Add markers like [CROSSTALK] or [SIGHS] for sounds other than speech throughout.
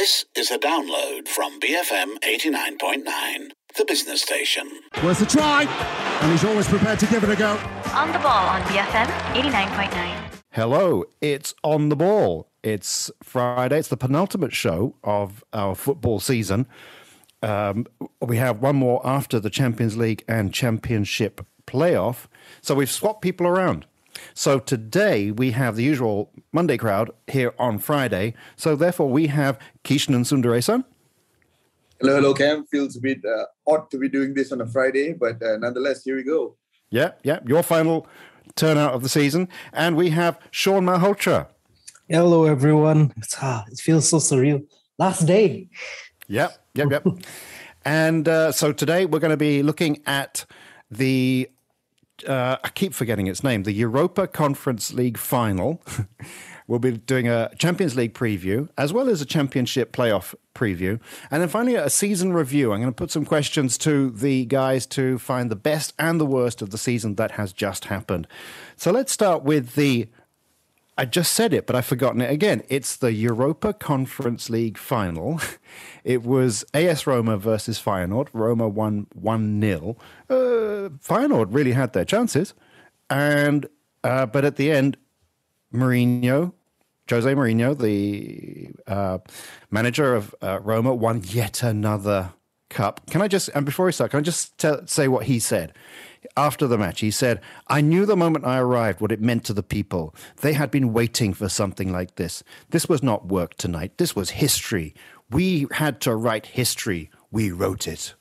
This is a download from BFM 89.9, the business station. Worth a try, and he's always prepared to give it a go. On the ball on BFM 89.9. Hello, it's on the ball. It's Friday. It's the penultimate show of our football season. Um, we have one more after the Champions League and Championship playoff. So we've swapped people around. So today we have the usual Monday crowd here on Friday. So therefore we have Kishan Sundaresan. Hello, hello, Cam. Feels a bit uh, odd to be doing this on a Friday, but uh, nonetheless, here we go. Yeah, yeah. Your final turnout of the season. And we have Sean Malhotra. Hello, everyone. It's, ah, it feels so surreal. Last day. Yep, yep, yep. and uh, so today we're going to be looking at the uh, I keep forgetting its name, the Europa Conference League final. [LAUGHS] we'll be doing a Champions League preview as well as a Championship playoff preview. And then finally, a season review. I'm going to put some questions to the guys to find the best and the worst of the season that has just happened. So let's start with the I just said it, but I've forgotten it again. It's the Europa Conference League final. [LAUGHS] It was AS Roma versus Feyenoord. Roma won 1 0. Uh, Feyenoord really had their chances. And, uh, but at the end, Mourinho, Jose Mourinho, the uh, manager of uh, Roma, won yet another cup. Can I just, and before we start, can I just tell, say what he said? After the match, he said, I knew the moment I arrived what it meant to the people. They had been waiting for something like this. This was not work tonight. This was history. We had to write history. We wrote it.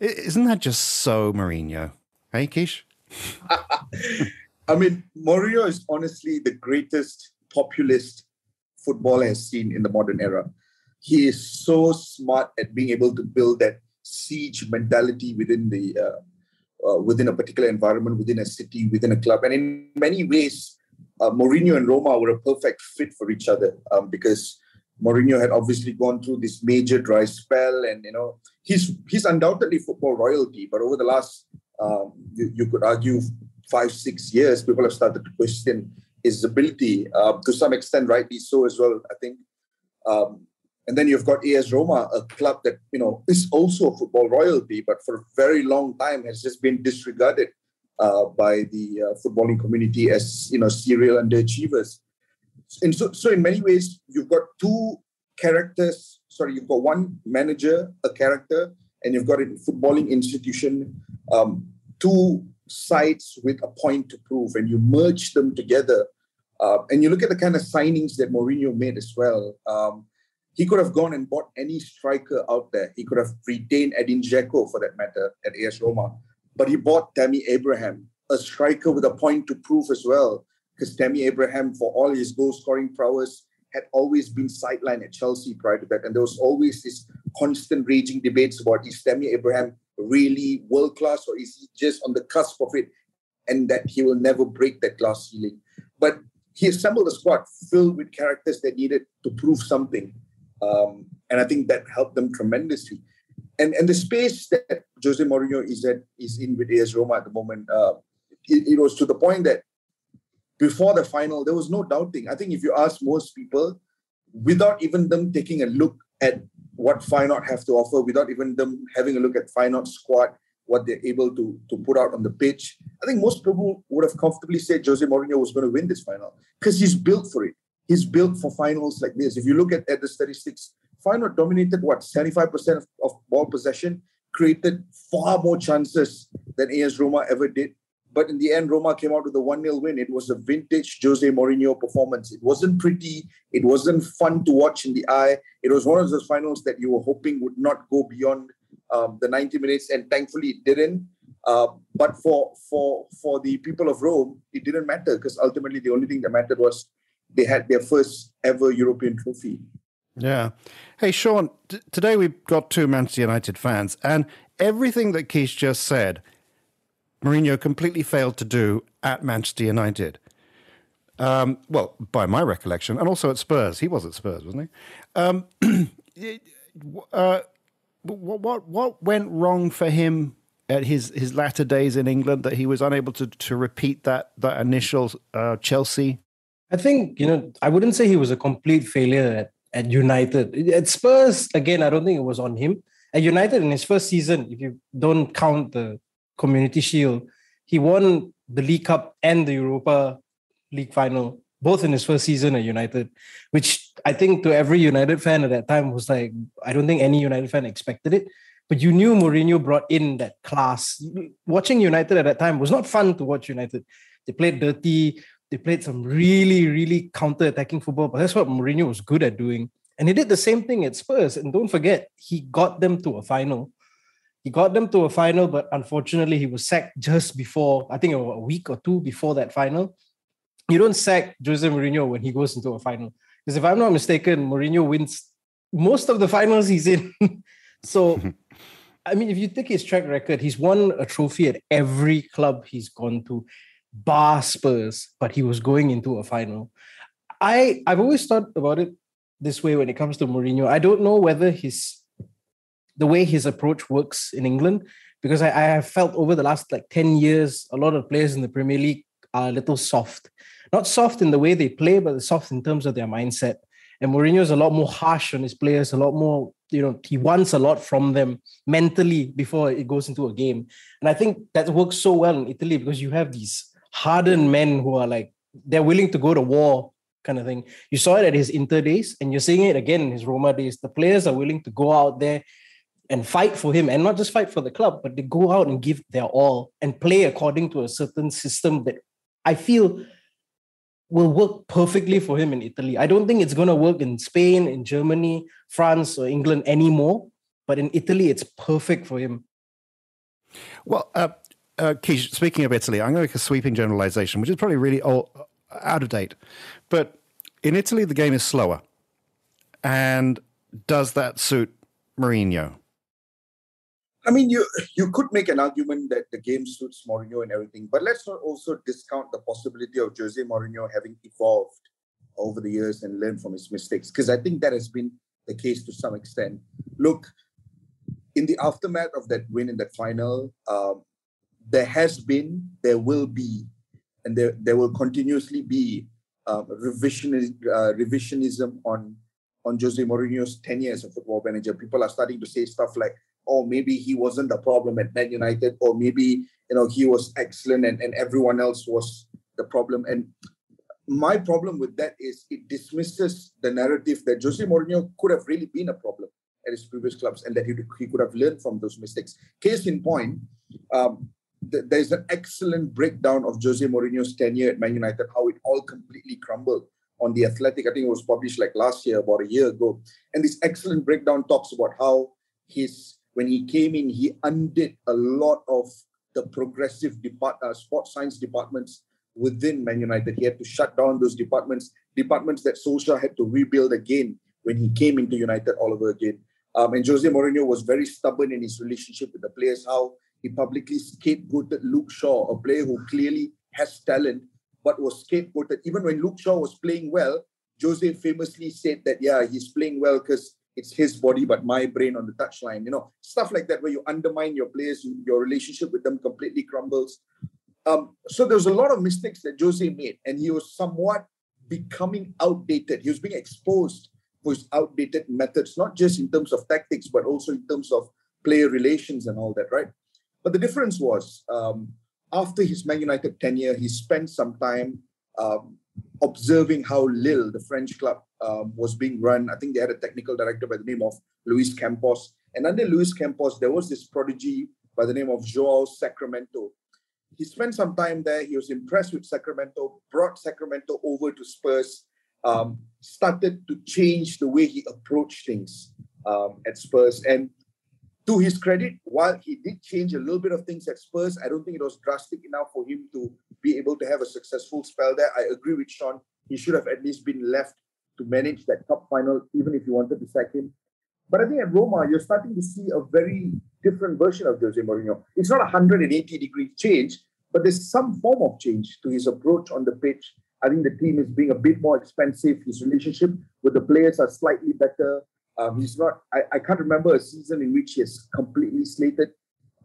Isn't that just so Mourinho? Hey, Kish? [LAUGHS] I mean, Mourinho is honestly the greatest populist football has seen in the modern era. He is so smart at being able to build that siege mentality within the uh, uh, within a particular environment, within a city, within a club. And in many ways, uh, Mourinho and Roma were a perfect fit for each other um, because Mourinho had obviously gone through this major dry spell, and you know he's he's undoubtedly football royalty. But over the last, um, you, you, could argue, five six years, people have started to question his ability uh, to some extent, rightly so as well. I think um, and then you've got AS Roma, a club that you know is also a football royalty, but for a very long time has just been disregarded uh, by the uh, footballing community as you know serial underachievers. And so, so in many ways, you've got two characters. Sorry, you've got one manager, a character, and you've got a footballing institution, um, two sides with a point to prove, and you merge them together. Uh, and you look at the kind of signings that Mourinho made as well. Um, he could have gone and bought any striker out there. He could have retained Edin Dzeko for that matter at AS Roma. But he bought Tammy Abraham, a striker with a point to prove as well. Because Tammy Abraham, for all his goal scoring prowess, had always been sidelined at Chelsea prior to that. And there was always this constant raging debates about is Tammy Abraham really world class or is he just on the cusp of it and that he will never break that glass ceiling. But he assembled a squad filled with characters that needed to prove something. Um, and I think that helped them tremendously. And and the space that Jose Mourinho is at is in with AS Roma at the moment. Uh, it, it, was to the point that before the final, there was no doubting. I think if you ask most people, without even them taking a look at what Feyenoord have to offer, without even them having a look at Feyenoord's squad, what they're able to, to put out on the pitch, I think most people would have comfortably said Jose Mourinho was going to win this final because he's built for it he's built for finals like this. If you look at, at the statistics, Feyenoord dominated what 75% of, of ball possession, created far more chances than AS Roma ever did. But in the end, Roma came out with a 1 0 win. It was a vintage Jose Mourinho performance. It wasn't pretty. It wasn't fun to watch in the eye. It was one of those finals that you were hoping would not go beyond um, the 90 minutes, and thankfully it didn't. Uh, but for for for the people of Rome, it didn't matter because ultimately the only thing that mattered was they had their first ever European trophy. Yeah. Hey, Sean, t- today we've got two Manchester United fans, and everything that Keith just said, Mourinho completely failed to do at Manchester United. Um, well, by my recollection, and also at Spurs. He was at Spurs, wasn't he? Um, [CLEARS THROAT] uh, what, what, what went wrong for him at his, his latter days in England that he was unable to, to repeat that, that initial uh, Chelsea I think, you know, I wouldn't say he was a complete failure at, at United. At Spurs, again, I don't think it was on him. At United, in his first season, if you don't count the Community Shield, he won the League Cup and the Europa League final, both in his first season at United, which I think to every United fan at that time was like, I don't think any United fan expected it. But you knew Mourinho brought in that class. Watching United at that time was not fun to watch United. They played dirty, they played some really, really counter-attacking football, but that's what Mourinho was good at doing. And he did the same thing at Spurs. And don't forget, he got them to a final. He got them to a final, but unfortunately, he was sacked just before, I think a week or two before that final. You don't sack Jose Mourinho when he goes into a final. Because if I'm not mistaken, Mourinho wins most of the finals he's in. [LAUGHS] so, [LAUGHS] I mean, if you take his track record, he's won a trophy at every club he's gone to bar Spurs, but he was going into a final. I I've always thought about it this way when it comes to Mourinho. I don't know whether his the way his approach works in England, because I, I have felt over the last like 10 years, a lot of players in the Premier League are a little soft. Not soft in the way they play, but soft in terms of their mindset. And Mourinho is a lot more harsh on his players, a lot more, you know, he wants a lot from them mentally before it goes into a game. And I think that works so well in Italy because you have these hardened men who are like they're willing to go to war kind of thing. You saw it at his Inter days, and you're seeing it again in his Roma days. The players are willing to go out there and fight for him, and not just fight for the club, but they go out and give their all and play according to a certain system that I feel will work perfectly for him in Italy. I don't think it's going to work in Spain, in Germany, France, or England anymore. But in Italy, it's perfect for him. Well, uh, uh, Keish, speaking of Italy, I'm going to make a sweeping generalization, which is probably really old, out of date. But in Italy, the game is slower. And does that suit Mourinho? I mean, you you could make an argument that the game suits Mourinho and everything, but let's not also discount the possibility of Jose Mourinho having evolved over the years and learned from his mistakes, because I think that has been the case to some extent. Look, in the aftermath of that win in that final, um, there has been, there will be, and there, there will continuously be um, revisionism, uh, revisionism on on Jose Mourinho's tenure as a football manager. People are starting to say stuff like, "Oh, maybe he wasn't the problem at Man United, or maybe you know he was excellent and, and everyone else was the problem." And my problem with that is it dismisses the narrative that Jose Mourinho could have really been a problem at his previous clubs and that he, he could have learned from those mistakes. Case in point, um, there's an excellent breakdown of Jose Mourinho's tenure at Man United, how it all completely crumbled on the Athletic. I think it was published like last year, about a year ago. And this excellent breakdown talks about how his when he came in, he undid a lot of the progressive depart, uh, sports science departments within Man United. He had to shut down those departments, departments that Solskjaer had to rebuild again when he came into United all over again. Um, and Jose Mourinho was very stubborn in his relationship with the players, how he publicly scapegoated Luke Shaw, a player who clearly has talent, but was scapegoated. Even when Luke Shaw was playing well, Jose famously said that, yeah, he's playing well because it's his body, but my brain on the touchline. You know, stuff like that where you undermine your players, your relationship with them completely crumbles. Um, so there was a lot of mistakes that Jose made, and he was somewhat becoming outdated. He was being exposed for his outdated methods, not just in terms of tactics, but also in terms of player relations and all that, right? But the difference was um, after his Man United tenure, he spent some time um, observing how Lille, the French club, um, was being run. I think they had a technical director by the name of Luis Campos. And under Luis Campos, there was this prodigy by the name of Joao Sacramento. He spent some time there. He was impressed with Sacramento, brought Sacramento over to Spurs, um, started to change the way he approached things um, at Spurs. And to his credit, while he did change a little bit of things at Spurs, I don't think it was drastic enough for him to be able to have a successful spell there. I agree with Sean. He should have at least been left to manage that cup final, even if you wanted to sack him. But I think at Roma, you're starting to see a very different version of Jose Mourinho. It's not a 180 degree change, but there's some form of change to his approach on the pitch. I think the team is being a bit more expensive. His relationship with the players are slightly better. Um, he's not. I, I can't remember a season in which he has completely slated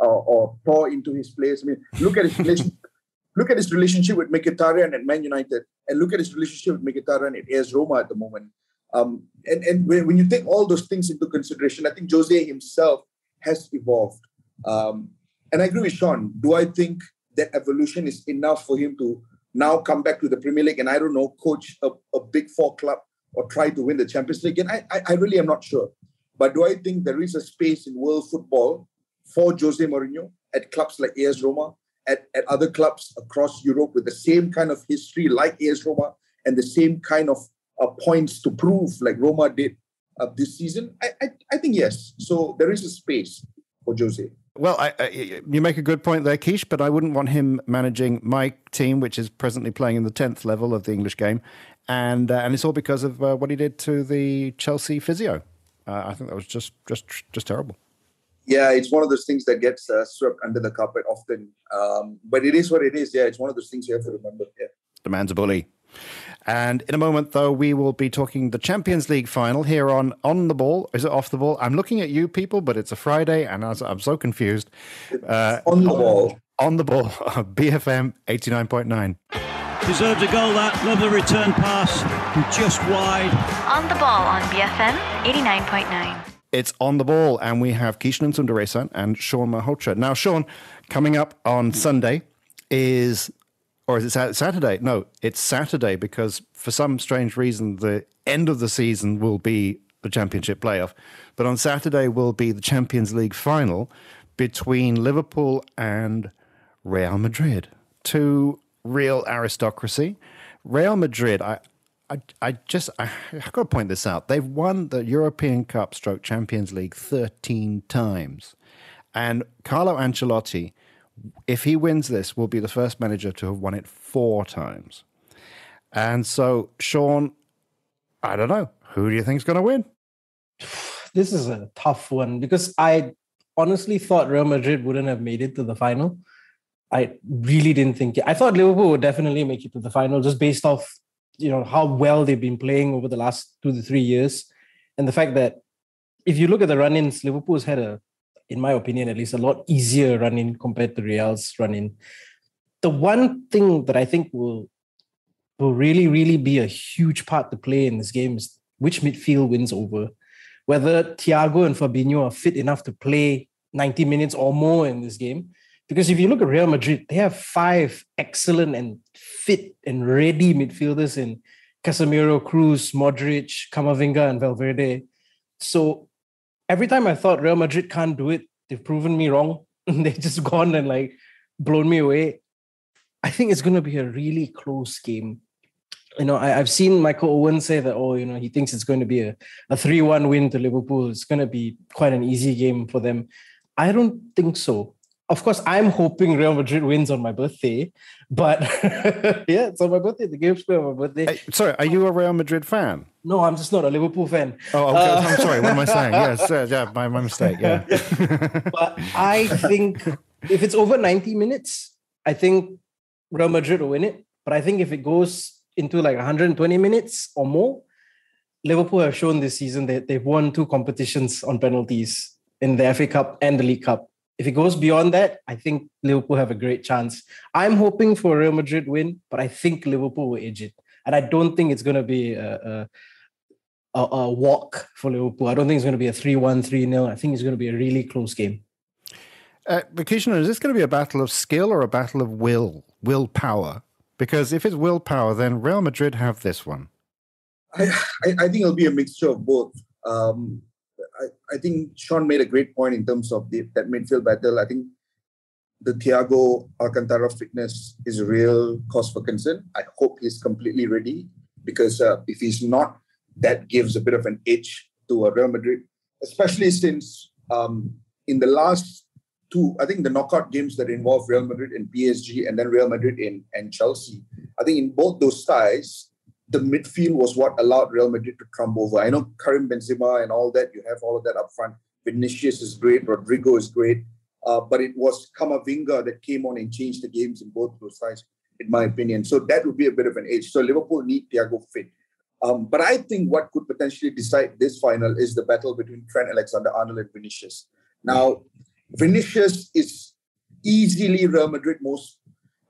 uh, or tore into his players. I mean, look at his relationship. [LAUGHS] look at his relationship with Mkhitaryan at Man United, and look at his relationship with Mkhitaryan at AS Roma at the moment. Um, and and when, when you take all those things into consideration, I think Jose himself has evolved. Um, and I agree with Sean. Do I think that evolution is enough for him to now come back to the Premier League and I don't know, coach a, a big four club or try to win the Champions League? And I, I, I really am not sure. But do I think there is a space in world football for Jose Mourinho at clubs like AS Roma, at, at other clubs across Europe with the same kind of history like AS Roma and the same kind of uh, points to prove like Roma did uh, this season? I, I, I think yes. So there is a space for Jose. Well, I, I, you make a good point there, Keish, but I wouldn't want him managing my team, which is presently playing in the 10th level of the English game. And, uh, and it's all because of uh, what he did to the Chelsea physio. Uh, I think that was just, just, just terrible. Yeah, it's one of those things that gets uh, swept under the carpet often. Um, but it is what it is. Yeah, it's one of those things you have to remember. Yeah. The man's a bully. And in a moment, though, we will be talking the Champions League final here on On the Ball. Is it off the ball? I'm looking at you people, but it's a Friday, and I'm so confused. Uh, on the ball. On the ball. [LAUGHS] BFM 89.9. Deserves a goal, that. Lovely return pass. Just wide. On the ball on BFM 89.9. It's on the ball, and we have Kishan Sundaresan and Sean Malhotra. Now, Sean, coming up on Sunday is or is it Saturday? No, it's Saturday because for some strange reason, the end of the season will be the championship playoff. But on Saturday will be the Champions League final between Liverpool and Real Madrid. Two real aristocracy. Real Madrid, I, I, I just, I, I've got to point this out. They've won the European Cup stroke Champions League 13 times. And Carlo Ancelotti if he wins this, will be the first manager to have won it four times. And so, Sean, I don't know. Who do you think is going to win? This is a tough one because I honestly thought Real Madrid wouldn't have made it to the final. I really didn't think. I thought Liverpool would definitely make it to the final just based off, you know, how well they've been playing over the last two to three years. And the fact that if you look at the run-ins, Liverpool's had a in my opinion, at least, a lot easier running compared to Real's running. The one thing that I think will will really, really be a huge part to play in this game is which midfield wins over. Whether Thiago and Fabinho are fit enough to play 90 minutes or more in this game. Because if you look at Real Madrid, they have five excellent and fit and ready midfielders in Casemiro, Kroos, Modric, Camavinga, and Valverde. So every time I thought Real Madrid can't do it, they've proven me wrong. [LAUGHS] They've just gone and like blown me away. I think it's going to be a really close game. You know, I, have seen Michael Owen say that, oh, you know, he thinks it's going to be a, a 3 1 win to Liverpool. It's going to be quite an easy game for them. I don't think so of course, I'm hoping Real Madrid wins on my birthday, but [LAUGHS] yeah, it's on my birthday. The game's played on my birthday. Hey, sorry, are you a Real Madrid fan? No, I'm just not a Liverpool fan. Oh, okay. Uh, I'm sorry. What am I [LAUGHS] saying? Yes, uh, yeah, my, my mistake. Yeah. [LAUGHS] but I think if it's over 90 minutes, I think Real Madrid will win it. But I think if it goes into like 120 minutes or more, Liverpool have shown this season that they've won two competitions on penalties in the FA Cup and the League Cup if it goes beyond that, I think Liverpool have a great chance. I'm hoping for a Real Madrid win, but I think Liverpool will edge it, and I don't think it's going to be a, a, a walk for Liverpool. I don't think it's going to be a 3-1, 3-0. I think it's going to be a really close game. Uh, is this going to be a battle of skill or a battle of will, willpower? Because if it's willpower, then Real Madrid have this one. I, I, I think it'll be a mixture of both. Um, I, I think Sean made a great point in terms of the, that midfield battle. I think the Thiago Alcantara fitness is a real cause for concern. I hope he's completely ready because uh, if he's not, that gives a bit of an edge to a Real Madrid, especially since um, in the last two, I think the knockout games that involve Real Madrid and PSG and then Real Madrid in and Chelsea. I think in both those ties, the midfield was what allowed Real Madrid to crumble over. I know Karim Benzema and all that, you have all of that up front. Vinicius is great, Rodrygo is great, uh, but it was Camavinga that came on and changed the games in both those sides, in my opinion. So that would be a bit of an edge. So Liverpool need Thiago fit. Um, but I think what could potentially decide this final is the battle between Trent Alexander-Arnold and Vinicius. Now, Vinicius is easily Real Madrid most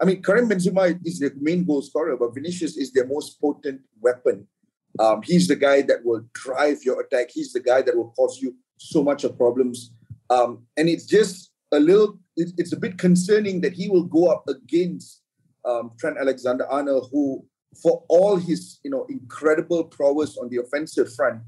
I mean, Karim Benzema is the main goal scorer, but Vinicius is their most potent weapon Um, he's the guy that will drive your attack. He's the guy that will cause you so much of problems. Um, and it's just a little, it's a bit concerning that he will go up against um, Trent Alexander-Arnold, who, for all his you know incredible prowess on the offensive front,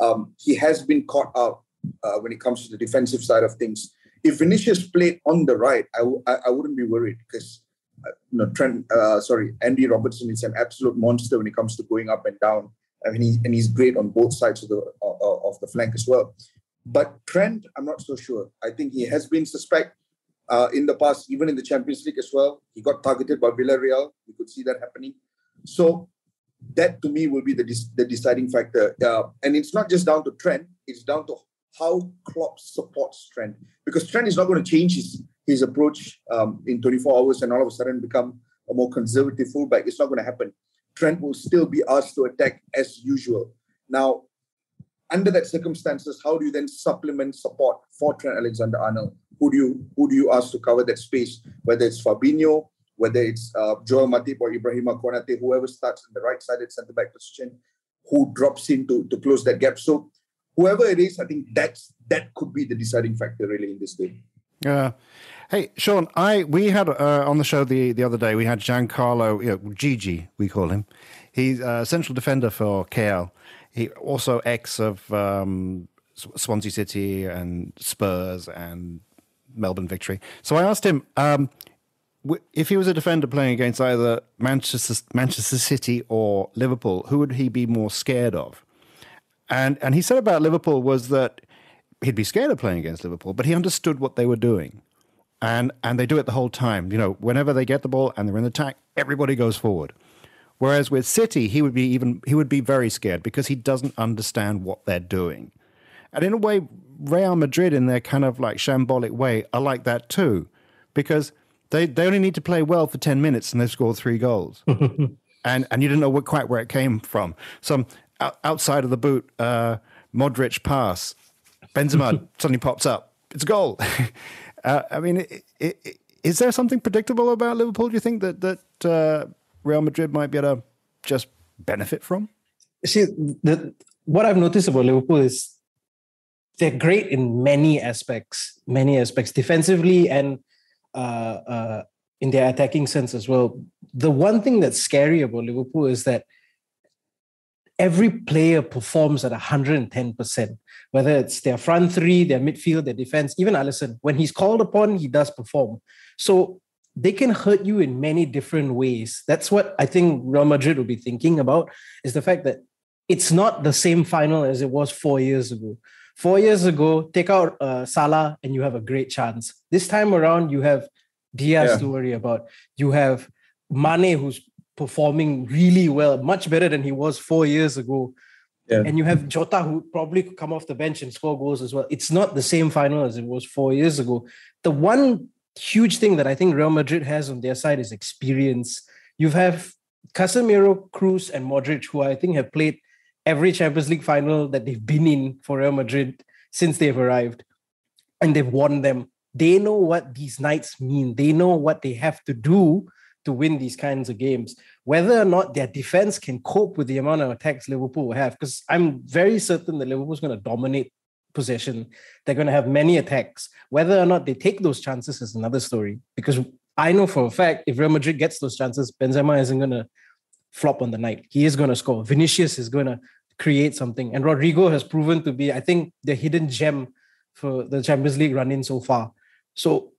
um, he has been caught out uh, when it comes to the defensive side of things. If Vinicius played on the right, I wouldn't be worried because uh, know Trent, uh, sorry, Andy Robertson is an absolute monster when it comes to going up and down. I mean, he, and he's great on both sides of the of the flank as well. But Trent, I'm not so sure. I think he has been suspect uh, in the past, even in the Champions League as well. He got targeted by Villarreal. You could see that happening. So that to me will be the, the deciding factor. Uh, and it's not just down to Trent, it's down to how Klopp supports Trent. Because Trent is not going to change his, his approach um, in 24 hours and all of a sudden become a more conservative fullback. It's not going to happen. Trent will still be asked to attack as usual. Now, under that circumstances, how do you then supplement support for Trent Alexander-Arnold? Who do you who do you ask to cover that space? Whether it's Fabinho, whether it's uh, Joel Matip or Ibrahima Konate, whoever starts in the right-sided centre back position, who drops in to, to close that gap. So whoever it is, I think that's that could be the deciding factor really in this game. Yeah. Hey, Sean, I we had uh, on the show the, the other day, we had Giancarlo, you know, Gigi, we call him. He's a central defender for KL. He also ex of um, Swansea City and Spurs and Melbourne Victory. So I asked him um, if he was a defender playing against either Manchester Manchester City or Liverpool, who would he be more scared of? And and he said about Liverpool was that he'd be scared of playing against Liverpool, but he understood what they were doing. And and they do it the whole time. You know, whenever they get the ball and they're in attack, everybody goes forward. Whereas with City, he would be even he would be very scared because he doesn't understand what they're doing. And in a way, Real Madrid, in their kind of like shambolic way, are like that too, because they they only need to play well for ten minutes and they've scored three goals, [LAUGHS] and and you didn't know what, quite where it came from. Some outside of the boot, uh, Modric pass, Benzema suddenly pops up. It's a goal. [LAUGHS] uh, I mean, it, it, it, is there something predictable about Liverpool? Do you think that that uh, Real Madrid might be able to just benefit from? See, the, what I've noticed about Liverpool is they're great in many aspects, many aspects, defensively and uh, uh, in their attacking sense as well. The one thing that's scary about Liverpool is that every player performs at 110%, whether it's their front three, their midfield, their defense, even Alisson. When he's called upon, he does perform. So they can hurt you in many different ways. That's what I think Real Madrid will be thinking about is the fact that it's not the same final as it was four years ago. Four years ago, take out uh, Salah and you have a great chance. This time around, you have Diaz yeah. to worry about. You have Mane, who's performing really well, much better than he was four years ago. Yeah. And you have Jota, who probably could come off the bench and score goals as well. It's not the same final as it was four years ago. The one huge thing that I think Real Madrid has on their side is experience. You have Casemiro, Kroos, and Modric, who I think have played every Champions League final that they've been in for Real Madrid since they've arrived, and they've won them. They know what these nights mean. They know what they have to do to win these kinds of games. Whether or not their defense can cope with the amount of attacks Liverpool will have, because I'm very certain that Liverpool's going to dominate possession. They're going to have many attacks. Whether or not they take those chances is another story. Because I know for a fact if Real Madrid gets those chances, Benzema isn't going to flop on the night. He is going to score. Vinicius is going to create something. And Rodrygo has proven to be, I think, the hidden gem for the Champions League run in so far. So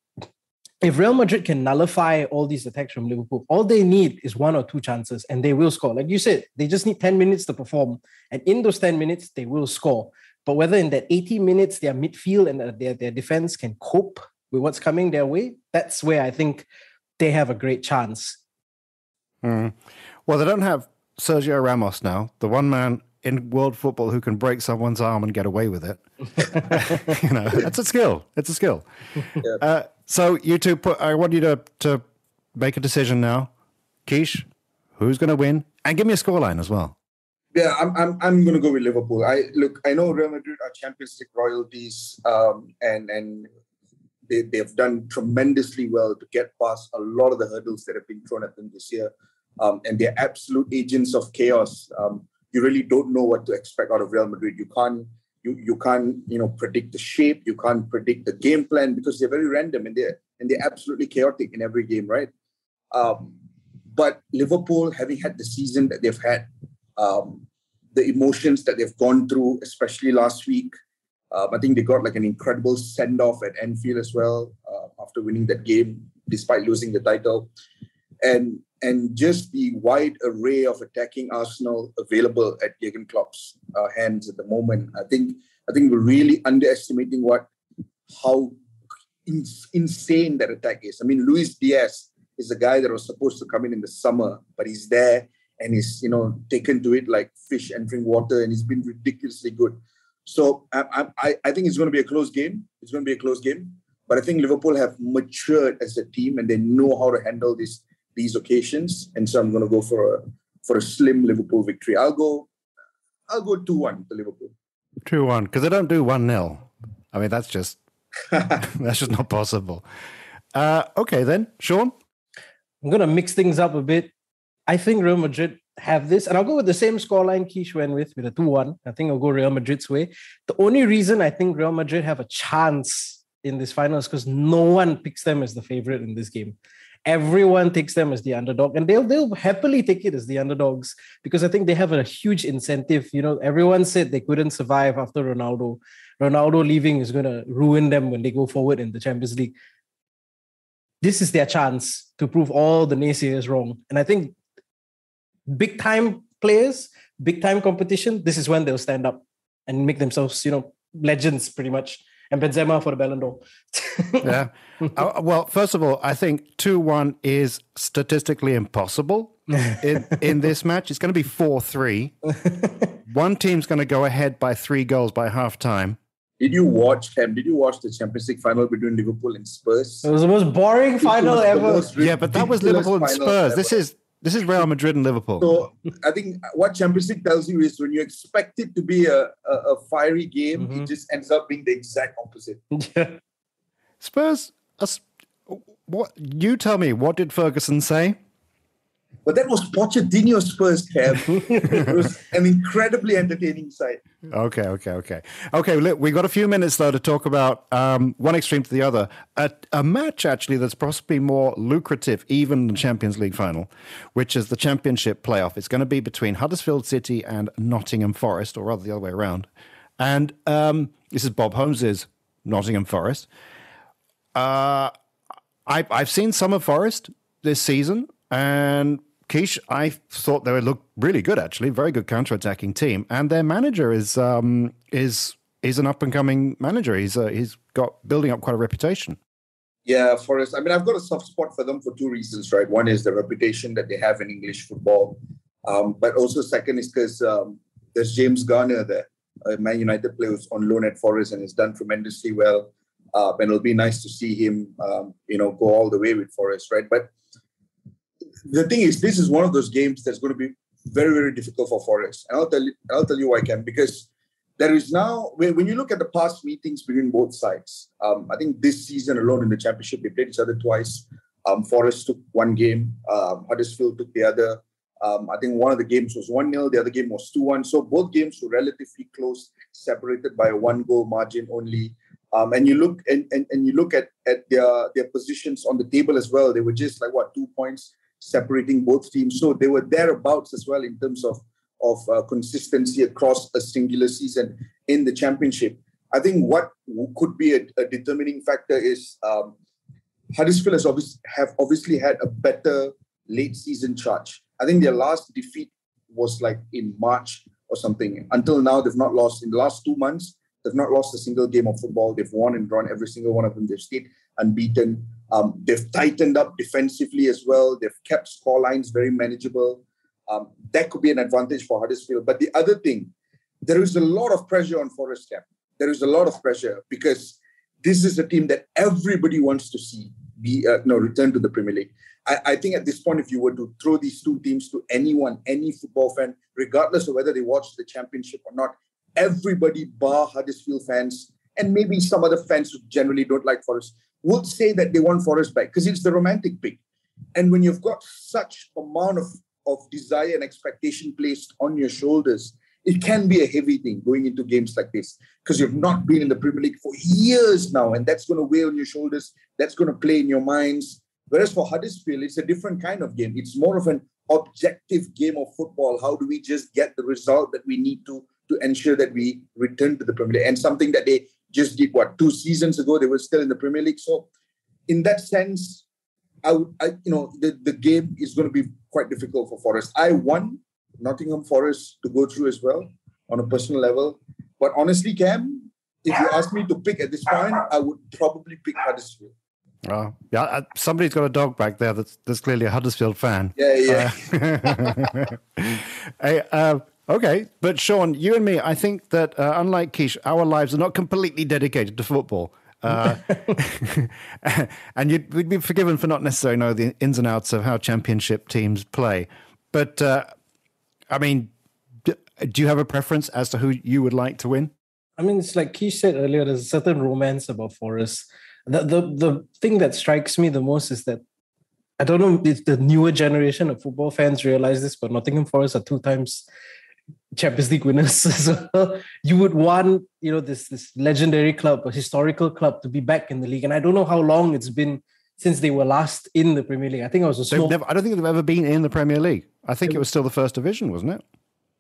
if Real Madrid can nullify all these attacks from Liverpool, all they need is one or two chances and they will score. Like you said, they just need 10 minutes to perform. And in those 10 minutes, they will score. But whether in that 80 minutes their midfield and their, their defense can cope with what's coming their way, that's where I think they have a great chance. Mm. Well, they don't have Sergio Ramos now, the one man in world football who can break someone's arm and get away with it. [LAUGHS] [LAUGHS] you know, it's a skill. It's a skill. Yeah. Uh, so you two, put, I want you to to make a decision now. Keish, who's going to win? And give me a scoreline as well. Yeah, I'm I'm I'm gonna go with Liverpool. I look, I know Real Madrid are Champions League royalties, um, and and they they've done tremendously well to get past a lot of the hurdles that have been thrown at them this year, um, and they're absolute agents of chaos. Um, you really don't know what to expect out of Real Madrid. You can't you you can't you know predict the shape. You can't predict the game plan because they're very random and they're and they're absolutely chaotic in every game, right? Um, but Liverpool, having had the season that they've had, um, the emotions that they've gone through, especially last week, um, I think they got like an incredible send off at Anfield as well uh, after winning that game, despite losing the title, and and just the wide array of attacking Arsenal available at Jurgen Klopp's uh, hands at the moment. I think I think we're really underestimating what how in, insane that attack is. I mean, Luis Diaz is a guy that was supposed to come in in the summer, but he's there and he's you know taken to it like fish entering water, and he's been ridiculously good. So I, I, I think it's going to be a close game. It's going to be a close game, but I think Liverpool have matured as a team and they know how to handle these these occasions. And so I'm going to go for a for a slim Liverpool victory. I'll go I'll go two one to Liverpool. Two one because they don't do one 0 I mean that's just [LAUGHS] that's just not possible. Uh, okay then, Sean. I'm gonna mix things up a bit. I think Real Madrid have this, and I'll go with the same scoreline Keish went with, with a 2 1. I think I'll go Real Madrid's way. The only reason I think Real Madrid have a chance in this final is because no one picks them as the favorite in this game. Everyone takes them as the underdog, and they'll they'll happily take it as the underdogs because I think they have a huge incentive. You know, everyone said they couldn't survive after Ronaldo. Ronaldo leaving is going to ruin them when they go forward in the Champions League. This is their chance to prove all the naysayers wrong, and I think big time players, big time competition, this is when they'll stand up and make themselves, you know, legends pretty much. And Benzema for the Ballon d'Or. [LAUGHS] yeah. Uh, well, first of all, I think 2 1 is statistically impossible [LAUGHS] in, in this match. It's going to be 4 3. One team's going to go ahead by three goals by half time. Did you watch them? Did you watch the Champions League final between Liverpool and Spurs? It was the most boring final ever. Yeah, but that was Liverpool and Spurs. Ever. This is this is Real Madrid and Liverpool. So I think what Champions League tells you is when you expect it to be a, a, a fiery game, mm-hmm. it just ends up being the exact opposite. [LAUGHS] Yeah. Spurs, uh, what you tell me? What did Ferguson say? But that was Pochettino's first camp. it was [LAUGHS] an incredibly entertaining sight. Okay, okay, okay. Okay, look, we got a few minutes though to talk about um, one extreme to the other. A, a, match actually that's possibly more lucrative even than Champions League final, which is the Championship playoff. It's going to be between Huddersfield City and Nottingham Forest, or rather the other way around. And um, this is Bob Holmes's Nottingham Forest. Uh, I, I've seen some of Forest this season, and Keish, I thought they would look really good actually, very good counter-attacking team, and their manager is um, is is an up and coming manager. He's uh, he's got building up quite a reputation. Yeah, Forest. I mean, I've got a soft spot for them for two reasons, right? One is the reputation that they have in English football, um, but also second is because um, there's James Garner there, a Man United player who's on loan at Forest and has done tremendously well. Uh, and it'll be nice to see him, um, you know, go all the way with Forest, right? But the thing is, this is one of those games that's going to be very, very difficult for Forest. And I'll tell you, I'll tell you why, Cam, because there is now when you look at the past meetings between both sides. Um, I think this season alone in the championship, they played each other twice. Um, Forest took one game, um, Huddersfield took the other. Um, I think one of the games was 1 0, the other game was 2 1. So both games were relatively close, separated by a one goal margin only. Um, and you look and, and, and you look at, at their, their positions on the table as well. They were just like what two points separating both teams. So they were thereabouts as well in terms of of uh, consistency across a singular season in the championship. I think what could be a, a determining factor is um, Huddersfield has obviously have obviously had a better late season charge. I think their last defeat was like in March or something. Until now, they've not lost in the last two months. They've not lost a single game of football. They've won and drawn every single one of them. They've stayed unbeaten. Um, they've tightened up defensively as well. They've kept score lines very manageable. Um, that could be an advantage for Huddersfield. But the other thing, there is a lot of pressure on Forest Camp. There is a lot of pressure because this is a team that everybody wants to see be uh, no return to the Premier League. I, I, think at this point, if you were to throw these two teams to anyone, any football fan, regardless of whether they watch the championship or not, everybody bar Huddersfield fans and maybe some other fans who generally don't like Forest would say that they want Forest back because it's the romantic pick. And when you've got such amount of of desire and expectation placed on your shoulders, it can be a heavy thing going into games like this because you've not been in the Premier League for years now, and that's going to weigh on your shoulders. That's going to play in your minds. Whereas for Huddersfield, it's a different kind of game. It's more of an objective game of football. How do we just get the result that we need to to ensure that we return to the Premier League? And something that they just did what two seasons ago, they were still in the Premier League. So, in that sense, I would, I, you know, the, the game is going to be quite difficult for Forest. I want Nottingham Forest to go through as well on a personal level. But honestly, Cam, if you ask me to pick at this point, I would probably pick Huddersfield. Oh, yeah. Somebody's got a dog back there that's, that's clearly a Huddersfield fan. Yeah, yeah. Uh, [LAUGHS] hey, uh, okay. But Sean, you and me, I think that uh, unlike Keish, our lives are not completely dedicated to football. Uh, [LAUGHS] and you'd, we'd be forgiven for not necessarily know the ins and outs of how championship teams play. But uh, I mean, do, do you have a preference as to who you would like to win? I mean, it's like Keish said earlier, there's a certain romance about Forest. The, the, the thing that strikes me the most is that I don't know if the newer generation of football fans realize this, but Nottingham Forest are two times Champions League winners. [LAUGHS] so you would want, you know, this this legendary club, a historical club, to be back in the league. And I don't know how long it's been since they were last in the Premier League. I think it was a small. Never, I don't think they've ever been in the Premier League. I think it was still the first division, wasn't it?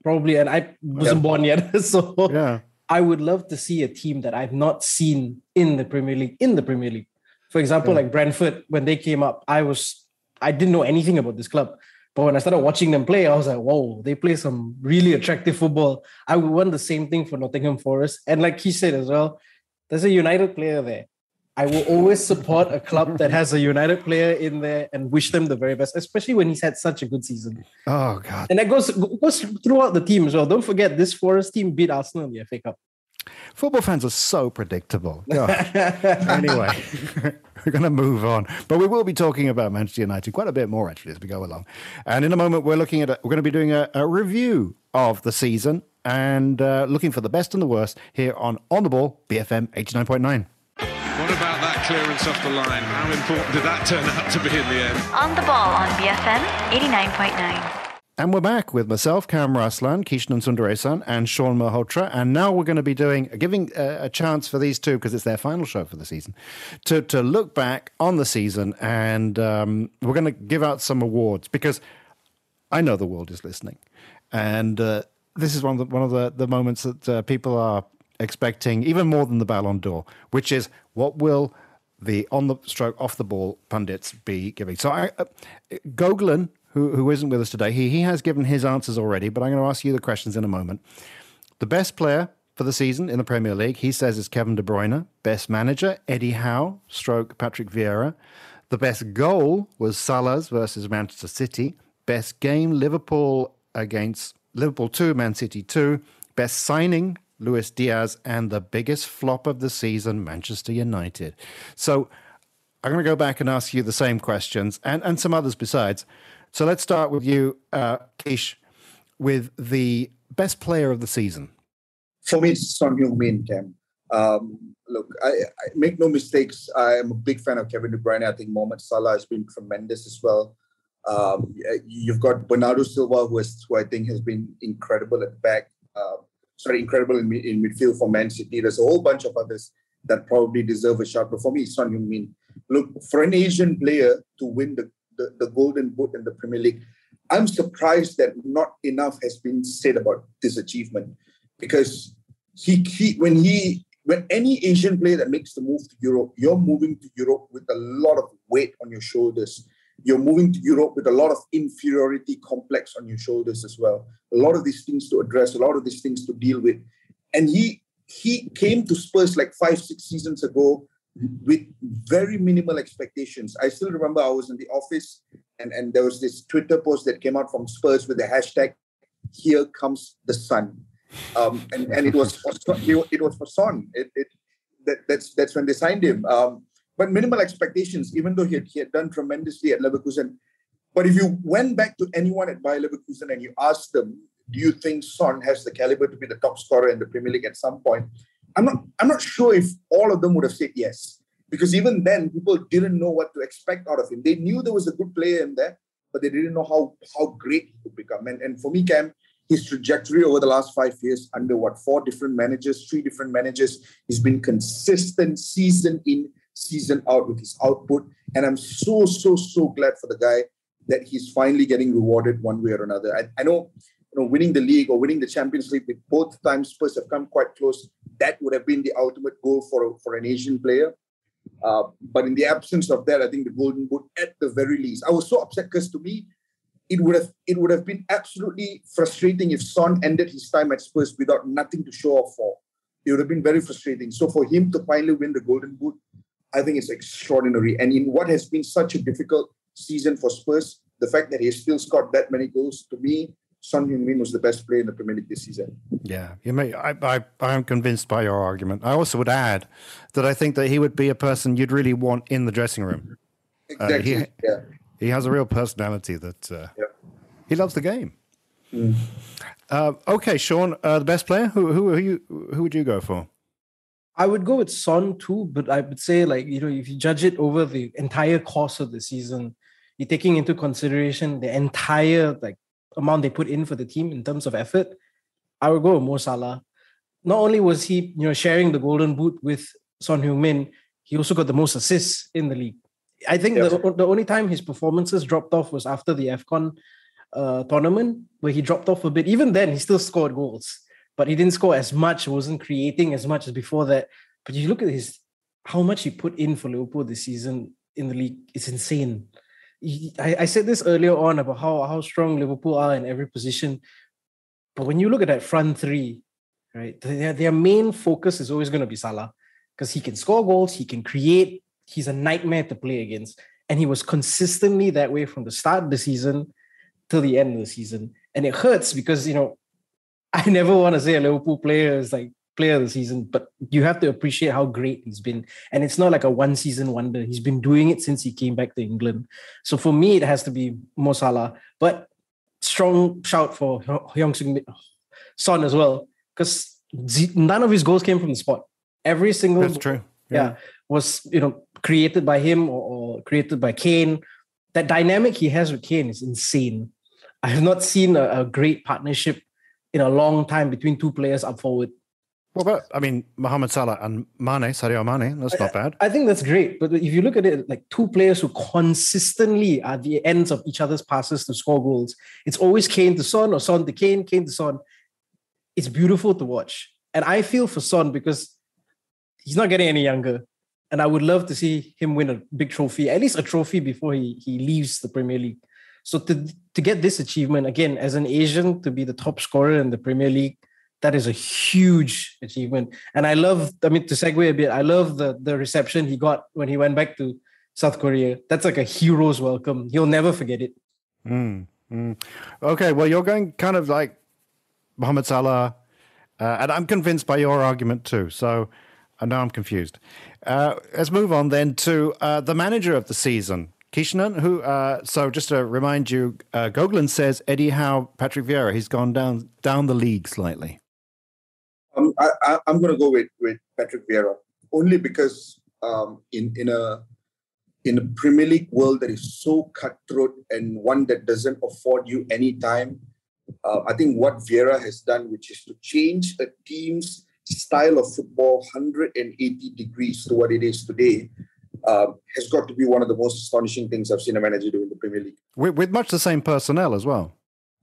Probably, and I wasn't yeah. born yet, [LAUGHS] so yeah. I would love to see a team that I've not seen in the Premier League in the Premier League. For example, yeah. like Brentford, when they came up, I was I didn't know anything about this club. But when I started watching them play, I was like, whoa, they play some really attractive football. I would want the same thing for Nottingham Forest. And like he said as well, there's a United player there. I will always support a club that has a United player in there and wish them the very best, especially when he's had such a good season. Oh God! And that goes goes throughout the team as well. Don't forget this Forest team beat Arsenal in the FA Cup. Football fans are so predictable. [LAUGHS] anyway, [LAUGHS] [LAUGHS] we're going to move on, but we will be talking about Manchester United quite a bit more actually as we go along. And in a moment, we're looking at a, we're going to be doing a, a review of the season and uh, looking for the best and the worst here on On the Ball BFM eighty nine point nine. What about that clearance off the line? How important did that turn out to be in the end? On the ball on BFM 89.9. And we're back with myself, Cam Raslan, Kishan Sundaresan, and Sean Malhotra. And now we're going to be doing, giving a, a chance for these two, because it's their final show for the season, to, to look back on the season. And um, we're going to give out some awards because I know the world is listening. And uh, this is one of the, one of the, the moments that uh, people are expecting even more than the Ballon d'Or, which is what will the on the stroke off the ball pundits be giving. So I, uh, Gogolin, who who isn't with us today, he he has given his answers already, but I'm going to ask you the questions in a moment. The best player for the season in the Premier League, he says is Kevin De Bruyne. Best manager, Eddie Howe, stroke Patrick Vieira. The best goal was Salah's versus Manchester City. Best game, Liverpool against Liverpool 2, Man City 2. Best signing, Luis Diaz, and the biggest flop of the season, Manchester United. So I'm going to go back and ask you the same questions and, and some others besides. So let's start with you, uh, Keish, with the best player of the season. For me, it's Son Heung-min, Cam. Um, look, I, I, make no mistakes. I am a big fan of Kevin De Bruyne. I think Mohamed Salah has been tremendous as well. Um, you've got Bernardo Silva, who, I think has been incredible at back. Uh, sorry, incredible in, in midfield for Man City. There's a whole bunch of others that probably deserve a shot. But for me, Son Heung-min. Look, for an Asian player to win the, the, the Golden Boot in the Premier League, I'm surprised that not enough has been said about this achievement because he, he when he when any Asian player that makes the move to Europe, you're moving to Europe with a lot of weight on your shoulders you're moving to Europe with a lot of inferiority complex on your shoulders as well. A lot of these things to address, a lot of these things to deal with. And he he came to Spurs like five, six seasons ago with very minimal expectations. I still remember I was in the office and, and there was this Twitter post that came out from Spurs with the hashtag here comes the sun. Um, and, and it was for, it was for Son. It, it, that, that's that's when they signed him. Um, but minimal expectations, even though he had, he had done tremendously at Leverkusen. But if you went back to anyone at Bayer Leverkusen and you asked them, do you think Son has the caliber to be the top scorer in the Premier League at some point? I'm not, I'm not sure if all of them would have said yes. Because even then, people didn't know what to expect out of him. They knew there was a good player in there, but they didn't know how how great he could become. And, and for me, Cam, his trajectory over the last five years under what four different managers, three different managers, he's been consistent season in, season out with his output. And I'm so, so, so glad for the guy that he's finally getting rewarded one way or another. I, I know, you know, winning the league or winning the Champions League both times Spurs have come quite close. That would have been the ultimate goal for for an Asian player. Uh, but in the absence of that, I think the Golden Boot, at the very least, I was so upset because to me, it would have it would have been absolutely frustrating if Son ended his time at Spurs without nothing to show off for. It would have been very frustrating. So for him to finally win the Golden Boot, I think it's extraordinary. And in what has been such a difficult season for Spurs, the fact that he still scored that many goals, to me, Son Heung-min was the best player in the Premier League this season. Yeah, you may. I, I, I am convinced by your argument. I also would add that I think that he would be a person you'd really want in the dressing room. Exactly. Uh, he, yeah. He has a real personality that uh, Yeah. he loves the game. Mm. Uh, okay, Sean, uh, the best player. Who who who you who would you go for? I would go with Son too, but I would say like you know if you judge it over the entire course of the season, you're taking into consideration the entire like amount they put in for the team in terms of effort. I would go with Mo Salah. Not only was he you know sharing the golden boot with Son Heung-min, he also got the most assists in the league. I think Yes. the, the only time his performances dropped off was after the AFCON uh, tournament, where he dropped off a bit. Even then, he still scored goals, but he didn't score as much, wasn't creating as much as before that. But you look at his how much he put in for Liverpool this season in the league, it's insane. I, I said this earlier on about how, how strong Liverpool are in every position. But when you look at that front three, right, their, their main focus is always going to be Salah because he can score goals, he can create, he's a nightmare to play against. And he was consistently that way from the start of the season till the end of the season. And it hurts because, you know, [LAUGHS] I never want to say a Liverpool player is like player of the season, but you have to appreciate how great he's been. And it's not like a one season wonder. He's been doing it since he came back to England. So for me, it has to be Mo Salah. But strong shout for Hyung Sung Son as well, because none of his goals came from the spot. Every single That's true. yeah, was you know created by him or, or created by Kane. That dynamic he has with Kane is insane. I have not seen a, a great partnership in a long time between two players up forward. What about? I mean, Mohamed Salah and Mane, Sadio Mane. That's not bad. I think that's great. But if you look at it, like two players who consistently are the ends of each other's passes to score goals, it's always Kane to Son or Son to Kane, Kane to Son. It's beautiful to watch. And I feel for Son because he's not getting any younger. And I would love to see him win a big trophy, at least a trophy before he, he leaves the Premier League. So to, to get this achievement, again, as an Asian, to be the top scorer in the Premier League, that is a huge achievement. And I love, I mean, to segue a bit, I love the, the reception he got when he went back to South Korea. That's like a hero's welcome. He'll never forget it. Mm, mm. Okay, well, you're going kind of like Mohamed Salah, uh, and I'm convinced by your argument too. So I know I'm confused. Uh, let's move on then to uh, the manager of the season, Kishan, who, uh, so just to remind you, uh, Goglan says Eddie Howe, Patrick Vieira, he's gone down down the league slightly. Um, I, I, I'm going to go with, with Patrick Vieira only because um, in in a in a Premier League world that is so cutthroat and one that doesn't afford you any time, uh, I think what Vieira has done, which is to change a team's style of football 180 degrees to what it is today, uh, has got to be one of the most astonishing things I've seen a manager do in the Premier League. With, with much the same personnel as well.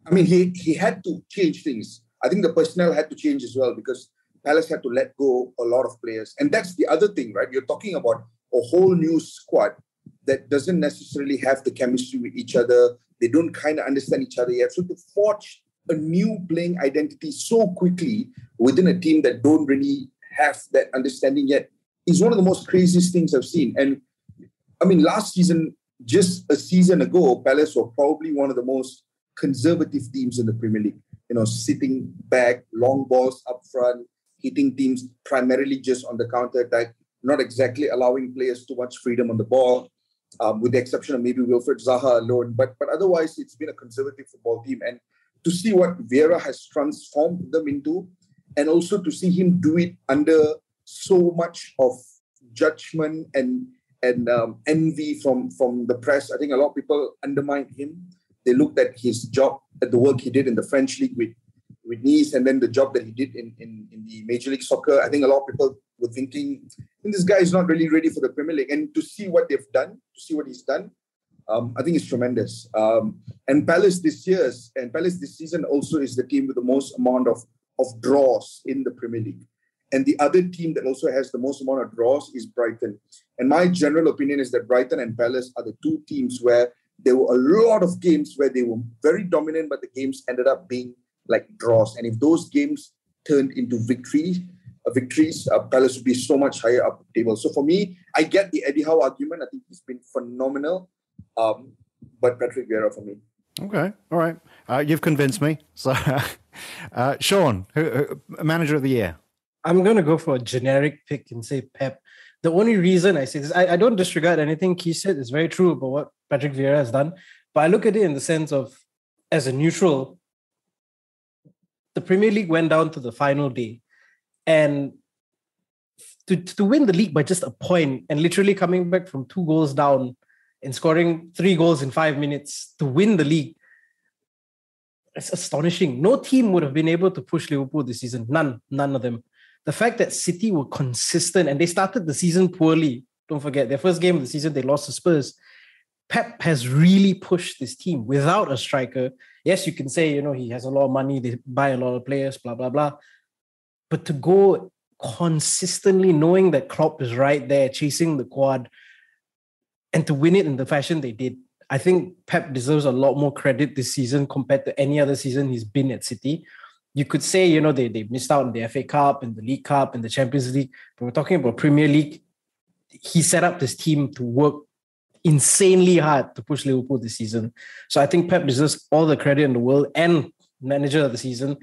I mean, he he had to change things. I think the personnel had to change as well because Palace had to let go a lot of players. And that's the other thing, right? You're talking about a whole new squad that doesn't necessarily have the chemistry with each other. They don't kind of understand each other yet. So to forge a new playing identity so quickly within a team that don't really have that understanding yet is one of the most craziest things I've seen. And I mean, last season, just a season ago, Palace were probably one of the most conservative teams in the Premier League. You know, sitting back, long balls up front, hitting teams primarily just on the counter attack, not exactly allowing players too much freedom on the ball, um, with the exception of maybe Wilfred Zaha alone. But but otherwise, it's been a conservative football team. And to see what Vieira has transformed them into, and also to see him do it under so much of judgment and and um, envy from from the press. I think a lot of people undermined him they looked at his job, at the work he did in the French league with with Nice, and then the job that he did in, in, in the Major League Soccer. I think a lot of people were thinking, this guy is not really ready for the Premier League. And to see what they've done, to see what he's done, um, I think it's tremendous. Um, and Palace this year, and Palace this season also is the team with the most amount of, of draws in the Premier League. And the other team that also has the most amount of draws is Brighton. And my general opinion is that Brighton and Palace are the two teams where there were a lot of games where they were very dominant, but the games ended up being like draws. And if those games turned into victory, uh, victories, uh, Palace would be so much higher up the table. So for me, I get the Eddie Howe argument. I think he's been phenomenal. Um, but Patrick Vieira for me. Okay, all right. Uh, you've convinced me. So, [LAUGHS] uh, Sean, who, who, manager of the year. I'm going to go for a generic pick and say Pep. The only reason I say this, I, I don't disregard anything he said. It's very true about what Patrick Vieira has done. But I look at it in the sense of, as a neutral, the Premier League went down to the final day. And to, to win the league by just a point and literally coming back from two goals down and scoring three goals in five minutes to win the league, it's astonishing. No team would have been able to push Liverpool this season. None, none of them the fact that City were consistent and they started the season poorly. Don't forget, their first game of the season, they lost to Spurs. Pep has really pushed this team without a striker. Yes, you can say, you know, he has a lot of money, they buy a lot of players, blah, blah, blah. But to go consistently knowing that Klopp is right there chasing the quad and to win it in the fashion they did, I think Pep deserves a lot more credit this season compared to any other season he's been at City you could say, you know, they, they missed out on the FA Cup and the League Cup and the Champions League, but we're talking about Premier League. He set up this team to work insanely hard to push Liverpool this season. So I think Pep deserves all the credit in the world and manager of the season.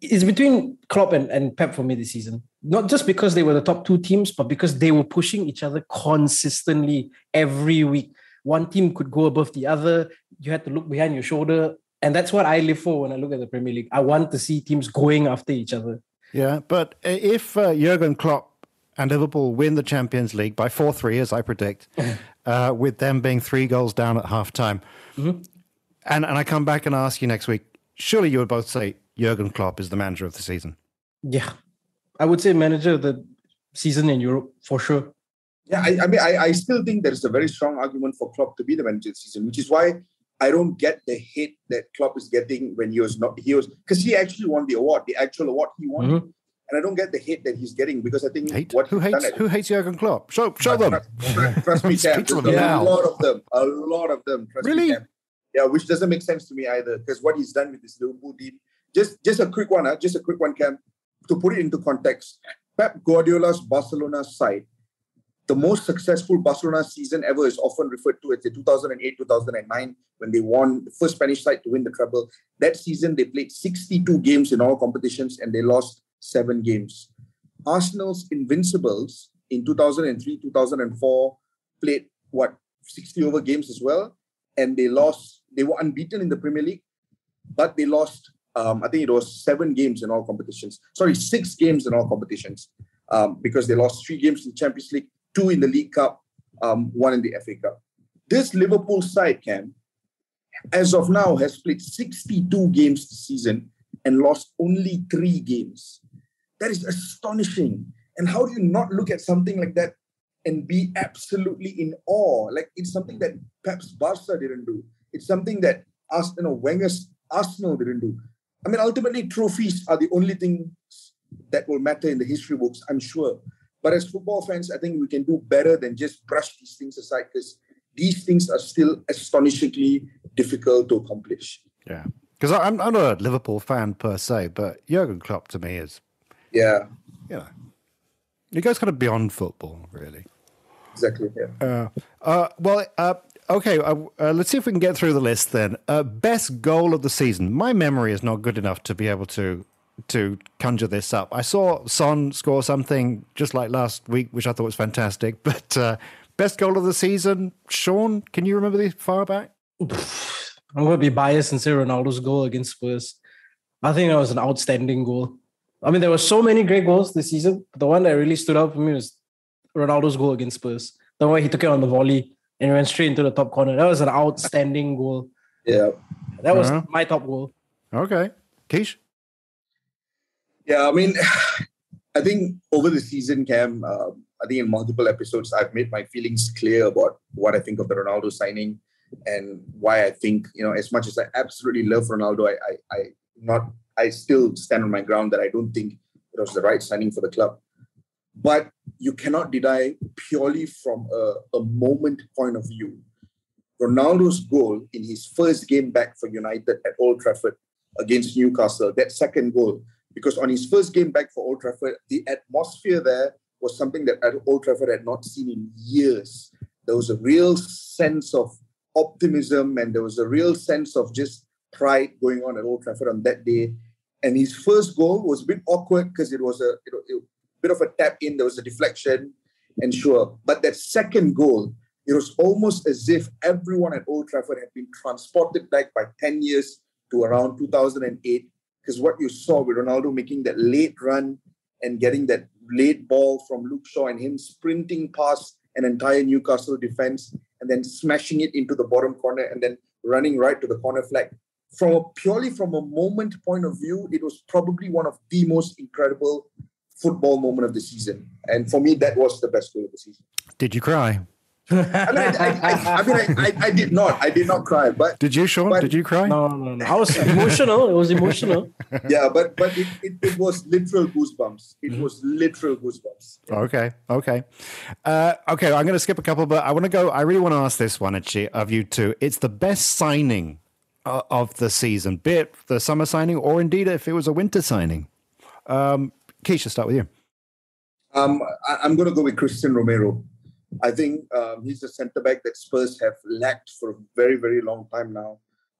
It's between Klopp and, and Pep for me this season. Not just because they were the top two teams, but because they were pushing each other consistently every week. One team could go above the other. You had to look behind your shoulder and that's what I live for when I look at the Premier League. I want to see teams going after each other. Yeah, but if uh, Jurgen Klopp and Liverpool win the Champions League by 4 3, as I predict, [LAUGHS] uh, with them being three goals down at half time, mm-hmm. and, and I come back and ask you next week, surely you would both say Jurgen Klopp is the manager of the season. Yeah, I would say manager of the season in Europe for sure. Yeah, I, I mean, I, I still think there is a very strong argument for Klopp to be the manager of the season, which is why I don't get the hate that Klopp is getting when he was not he was because he actually won the award, the actual award he won. Mm-hmm. And I don't get the hate that he's getting because I think hate? what who hates who hates Jurgen Klopp? Show show them. Trust, trust me, [LAUGHS] Cam. a lot of them. A lot of them. Trust really? Me, yeah, which doesn't make sense to me either. Because what he's done with this Liverpool team. Just just a quick one, huh? just a quick one, Cam. To put it into context, Pep Guardiola's Barcelona side the most successful Barcelona season ever is often referred to as the 2008-2009 when they won the first Spanish side to win the treble. That season, they played 62 games in all competitions and they lost seven games. Arsenal's Invincibles in 2003-2004 played what 60 over games as well, and they lost. They were unbeaten in the Premier League, but they lost. Um, I think it was seven games in all competitions. Sorry, six games in all competitions. Um, because they lost three games in the Champions League, two in the League Cup, um, one in the FA Cup. This Liverpool side, Cam, as of now, has played 62 games this season and lost only three games. That is astonishing. And how do you not look at something like that and be absolutely in awe? Like it's something that perhaps Barca didn't do. It's something that us, you know, Wenger's Arsenal didn't do. I mean, ultimately, trophies are the only things that will matter in the history books, I'm sure. But as football fans, I think we can do better than just brush these things aside because these things are still astonishingly difficult to accomplish. Yeah. Because I'm, I'm not a Liverpool fan per se, but Jurgen Klopp to me is. Yeah. You know, he goes kind of beyond football, really. Exactly. Yeah. Uh, uh, well, uh, okay. Uh, uh, let's see if we can get through the list then. Uh, best goal of the season. My memory is not good enough to be able to to conjure this up. I saw Son score something just like last week, which I thought was fantastic. [LAUGHS] But uh, best goal of the season, Sean, can you remember the far back? [SIGHS] I'm going to be biased and say Ronaldo's goal against Spurs. I think that was an outstanding goal. I mean, there were so many great goals this season. But the one that really stood out for me was Ronaldo's goal against Spurs. The way he took it on the volley and went straight into the top corner. That was an outstanding goal. Yeah. That was Uh-huh. my top goal. Okay. Keish? Yeah, I mean, [SIGHS] I think over the season, Cam, uh, I think in multiple episodes, I've made my feelings clear about what I think of the Ronaldo signing and why I think, you know, as much as I absolutely love Ronaldo, I, I, I not, I still stand on my ground that I don't think it was the right signing for the club. But you cannot deny purely from a, a moment point of view. Ronaldo's goal in his first game back for United at Old Trafford against Newcastle, that second goal, because on his first game back for Old Trafford, the atmosphere there was something that Old Trafford had not seen in years. There was a real sense of optimism and there was a real sense of just pride going on at Old Trafford on that day. And his first goal was a bit awkward because it was a, you know, bit of a tap in, there was a deflection, and sure. But that second goal, it was almost as if everyone at Old Trafford had been transported back by 10 years to around 2008. Because what you saw with Ronaldo making that late run and getting that late ball from Luke Shaw and him sprinting past an entire Newcastle defense and then smashing it into the bottom corner and then running right to the corner flag. From a, purely from a moment point of view, it was probably one of the most incredible football moment of the season. And for me, that was the best goal of the season. Did you cry? I mean, I, I, I, I mean, I, I, I did not. I did not cry, but Did you, Sean? But- Did you cry? No, no, no. I was emotional. It was emotional. [LAUGHS] yeah, but but it, it, it was literal goosebumps. It was literal goosebumps. Okay, okay, uh, okay. I'm going to skip a couple, but I want to go. I really want to ask this one actually of you two. It's the best signing uh, of the season, be it the summer signing or indeed if it was a winter signing. Um, Keisha, start with you. Um, I, I'm going to go with Christian Romero. I think um, he's a centre back that Spurs have lacked for a very, very long time now.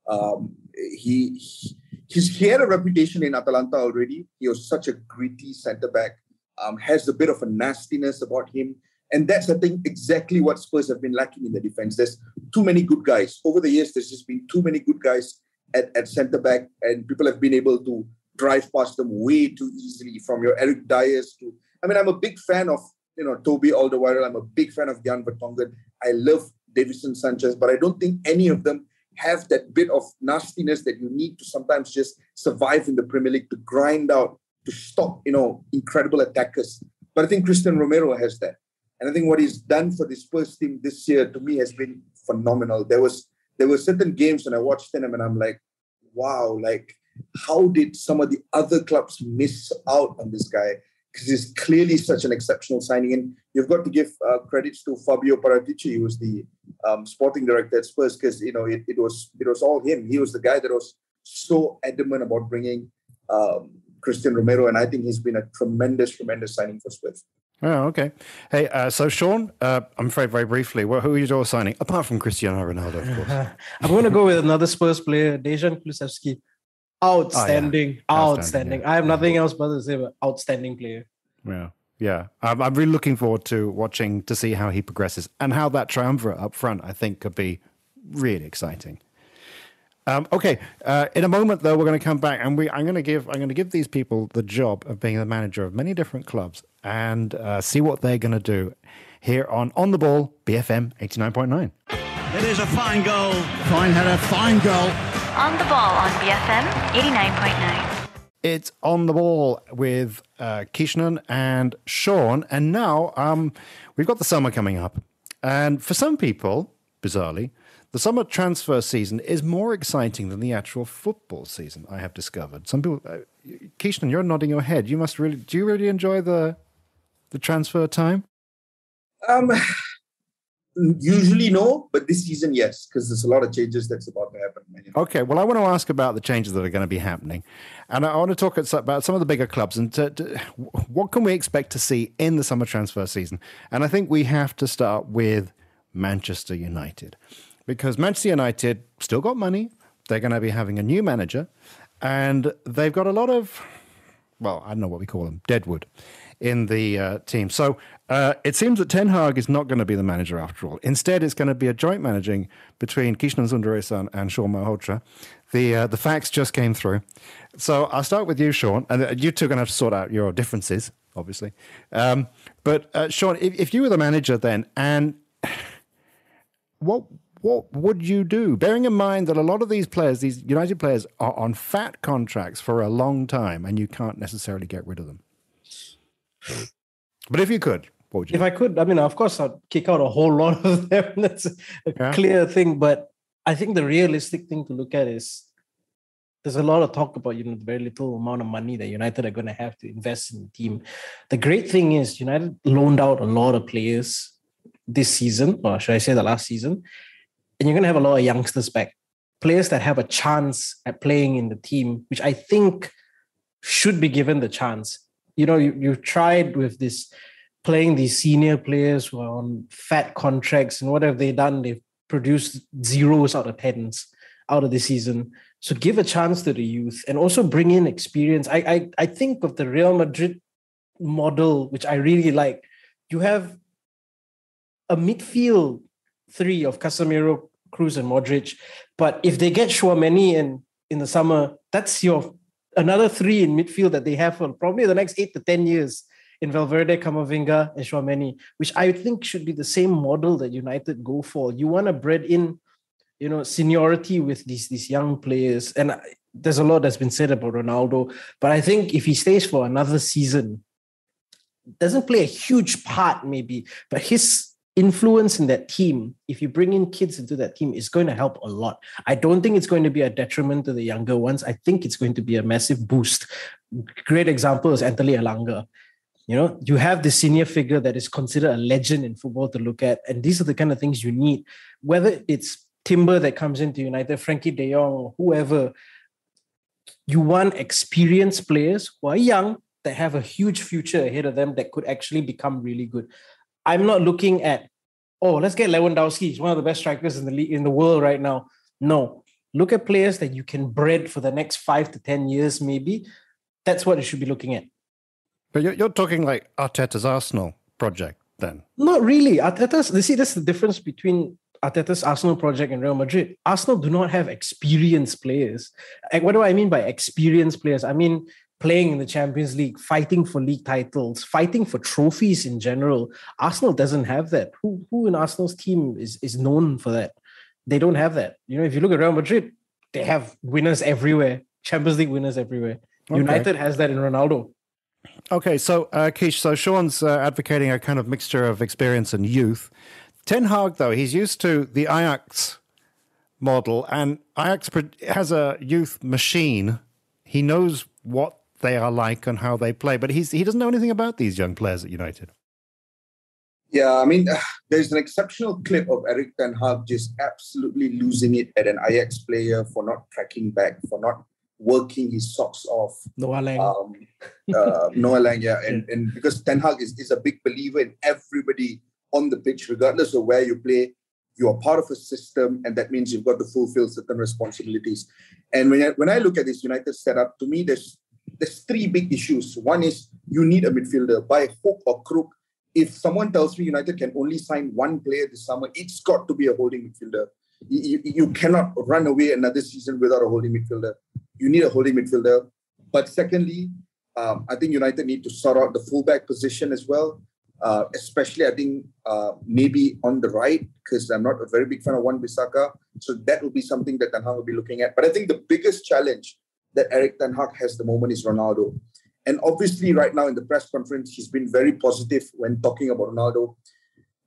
Um, he, he he's, he had a reputation in Atalanta already. He was such a gritty centre back. Um, has a bit of a nastiness about him, and that's I think exactly what Spurs have been lacking in the defense. There's too many good guys over the years. There's just been too many good guys at, at centre back, and people have been able to drive past them way too easily. From your Eric Dyers to, I mean, I'm a big fan of you know Toby Alderweireld. I'm a big fan of Jan Vertonghen. I love Davinson Sanchez, but I don't think any of them have that bit of nastiness that you need to sometimes just survive in the Premier League to grind out to stop you know incredible attackers. But I think Christian Romero has that, and I think what he's done for this first team this year to me has been phenomenal. There was there were certain games when I watched them and I'm like, wow, like how did some of the other clubs miss out on this guy? Because he's clearly such an exceptional signing. And you've got to give uh, credits to Fabio Paratici, who was the um, sporting director at Spurs, because you know it, it was it was all him. He was the guy that was so adamant about bringing um, Christian Romero, and I think he's been a tremendous, tremendous signing for Spurs. Oh, okay. Hey, uh, so Sean, uh, I'm afraid very briefly, well, who are you all signing apart from Cristiano Ronaldo, of course? [LAUGHS] I'm going to go with another Spurs player, Dejan Kulusevski. Outstanding, Outstanding, outstanding. yeah. I have nothing else but to say about outstanding player. Yeah, yeah. I'm, I'm really looking forward to watching to see how he progresses and how that triumvirate up front. I think could be really exciting. Um, okay, uh, in a moment though, we're going to come back and we I'm going to give I'm going to give these people the job of being the manager of many different clubs and uh, see what they're going to do here on On the Ball BFM 89.9. It is a fine goal. Fine header, fine goal. On the ball on BFM 89.9. It's on the ball with uh, Kishan and Sean. And now um, we've got the summer coming up. And for some people, bizarrely, the summer transfer season is more exciting than the actual football season, I have discovered. Some people, uh, Kishan, you're nodding your head. You must really, do you really enjoy the, the transfer time? Um, usually no, but this season yes, because there's a lot of changes that's about to happen. Okay, well, I want to ask about the changes that are going to be happening, and I want to talk about some of the bigger clubs and to, to, what can we expect to see in the summer transfer season. And I think we have to start with Manchester United, because Manchester United still got money. They're going to be having a new manager, and they've got a lot of, well, I don't know what we call them, deadwood in the uh, team. So uh, it seems that Ten Hag is not going to be the manager after all. Instead, it's going to be a joint managing between Kishan Sundaresan and Sean Malhotra. The uh, the facts just came through. So I'll start with you, Sean, and uh, you two are going to have to sort out your differences, obviously. Um, but uh, Sean, if, if you were the manager then, and [SIGHS] what what would you do? Bearing in mind that a lot of these players, these United players, are on fat contracts for a long time, and you can't necessarily get rid of them. But if you could, what would you? If I could, I mean, of course, I'd kick out a whole lot of [LAUGHS] them. That's a Yeah. clear thing. But I think the realistic thing to look at is there's a lot of talk about you know the very little amount of money that United are going to have to invest in the team. The great thing is United loaned out a lot of players this season, or should I say the last season, and you're going to have a lot of youngsters back, players that have a chance at playing in the team, which I think should be given the chance. You know, you, you've tried with this playing these senior players who are on fat contracts, and what have they done? They've produced zeros out of tens out of the season. So give a chance to the youth and also bring in experience. I I, I think of the Real Madrid model, which I really like. You have a midfield three of Casemiro, Kroos, and Modric. But if they get Chouameni in in the summer, that's your another three in midfield that they have for probably the next eight to ten years in Valverde, Camavinga, and Chouameni, which I think should be the same model that United go for. You want to bred in, you know, seniority with these these young players, and I- there's a lot that's been said about Ronaldo, but I think if he stays for another season, doesn't play a huge part maybe, but his influence in that team, if you bring in kids into that team, is going to help a lot. I don't think it's going to be a detriment to the younger ones. I think it's going to be a massive boost. Great example is Anthony Elanga. You know, you have the senior figure that is considered a legend in football to look at, and these are the kind of things you need. Whether it's Timber that comes into United, Frenkie De Jong, or whoever, you want experienced players who are young that have a huge future ahead of them that could actually become really good. I'm not looking at, oh, let's get Lewandowski. He's one of the best strikers in the league in the world right now. No, look at players that you can bred for the next five to ten years, maybe. That's what you should be looking at. But you're, you're talking like Arteta's Arsenal project, then. Not really. Arteta's. You see, that's the difference between Arteta's Arsenal project and Real Madrid. Arsenal do not have experienced players. Like, what do I mean by experienced players? I mean playing in the Champions League, fighting for league titles, fighting for trophies in general. Arsenal doesn't have that. Who who in Arsenal's team is is known for that? They don't have that. You know, if you look at Real Madrid, they have winners everywhere, Champions League winners everywhere. Okay. United has that in Ronaldo. Okay, so uh, Keish, so Sean's uh, advocating a kind of mixture of experience and youth. Ten Hag, though, he's used to the Ajax model, and Ajax has a youth machine. He knows what they are like and how they play, but he's he doesn't know anything about these young players at United. Yeah, I mean, there's an exceptional clip of Erik Ten Hag just absolutely losing it at an Ajax player for not tracking back, for not working his socks off. Noah Lang. Um, uh, [LAUGHS] Noah Lang, yeah, and, and because Ten Hag is, is a big believer in everybody on the pitch, regardless of where you play, you are part of a system, and that means you've got to fulfill certain responsibilities. And when I, when I look at this United setup, to me, there's there's three big issues. One is you need a midfielder by hook or crook. If someone tells me United can only sign one player this summer, it's got to be a holding midfielder. You, you cannot run away another season without a holding midfielder. You need a holding midfielder. But secondly, um, I think United need to sort out the fullback position as well. Uh, especially, I think uh, maybe on the right because I'm not a very big fan of Wan Bissaka. So that will be something that Ten Hag will be looking at. But I think the biggest challenge that Erik Ten Hag has the moment is Ronaldo. And obviously, right now in the press conference, he's been very positive when talking about Ronaldo.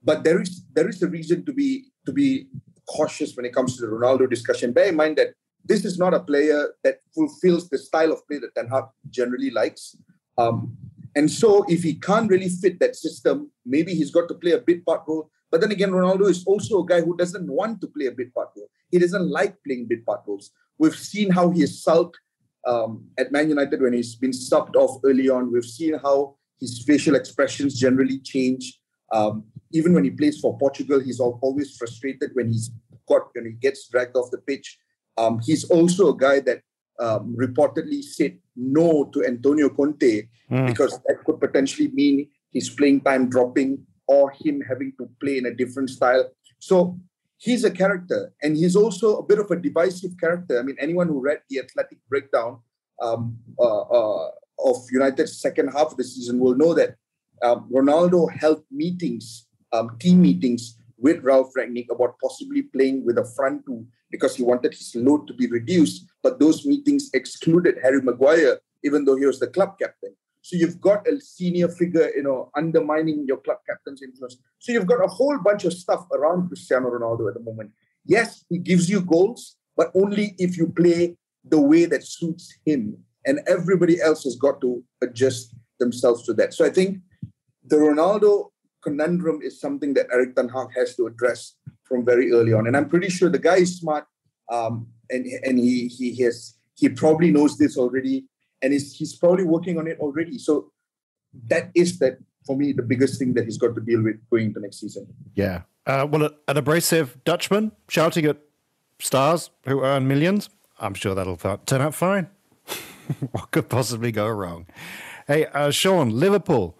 But there is there is a reason to be to be cautious when it comes to the Ronaldo discussion. Bear in mind that this is not a player that fulfills the style of play that Ten Hag generally likes. Um, and so, if he can't really fit that system, maybe he's got to play a bit part role. But then again, Ronaldo is also a guy who doesn't want to play a bit part role. He doesn't like playing bit part roles. We've seen how he has sulked um, at Man United when he's been subbed off early on. We've seen how his facial expressions generally change. Um, even when he plays for Portugal, he's always frustrated when he's got when he gets dragged off the pitch. Um, he's also a guy that um, reportedly said no to Antonio Conte Mm. because that could potentially mean his playing time dropping or him having to play in a different style. So he's a character, and he's also a bit of a divisive character. I mean, anyone who read the Athletic breakdown um, uh, uh, of United's second half of the season will know that um, Ronaldo held meetings, um, team meetings, with Ralf Rangnick about possibly playing with a front two because he wanted his load to be reduced. But those meetings excluded Harry Maguire, even though he was the club captain. So you've got a senior figure, you know, undermining your club captain's influence. So you've got a whole bunch of stuff around Cristiano Ronaldo at the moment. Yes, he gives you goals, but only if you play the way that suits him. And everybody else has got to adjust themselves to that. So I think the Ronaldo conundrum is something that Erik Ten Hag has to address from very early on. And I'm pretty sure the guy is smart, um, and and he he has he probably knows this already, and he's he's probably working on it already. So that is that for me the biggest thing that he's got to deal with going into next season. Yeah. Uh, well, an abrasive Dutchman shouting at stars who earn millions. I'm sure that'll turn out fine. [LAUGHS] what could possibly go wrong? Hey, uh, Sean, Liverpool.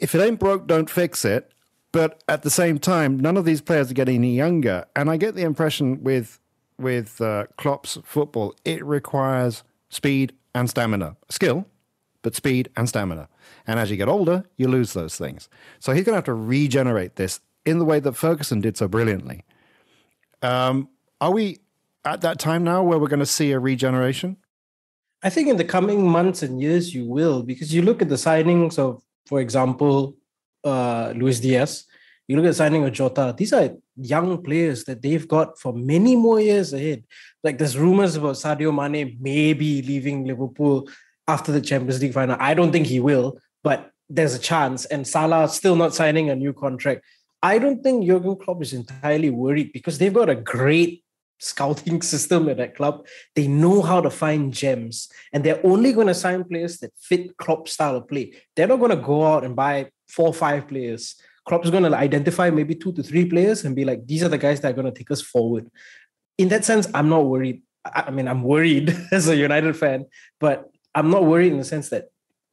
If it ain't broke, don't fix it. But at the same time, none of these players are getting any younger, and I get the impression with with uh, Klopp's football, it requires speed and stamina, skill, but speed and stamina. And as you get older, you lose those things. So he's going to have to regenerate this in the way that Ferguson did so brilliantly. Um, are we at that time now where we're going to see a regeneration? I think in the coming months and years you will, because you look at the signings of, for example, uh, Luis Diaz, you look at signing of Jota, these are young players that they've got for many more years ahead. Like there's rumors about Sadio Mane maybe leaving Liverpool after the Champions League final. I don't think he will, but there's a chance. And Salah still not signing a new contract. I don't think Jurgen Klopp is entirely worried because they've got a great scouting [LAUGHS] system at that club. They know how to find gems, and they're only going to sign players that fit Klopp's style of play. They're not going to go out and buy four or five players. Klopp's going to identify maybe two to three players and be like, these are the guys that are going to take us forward. In that sense, I'm not worried. I mean, I'm worried [LAUGHS] as a United fan, but I'm not worried in the sense that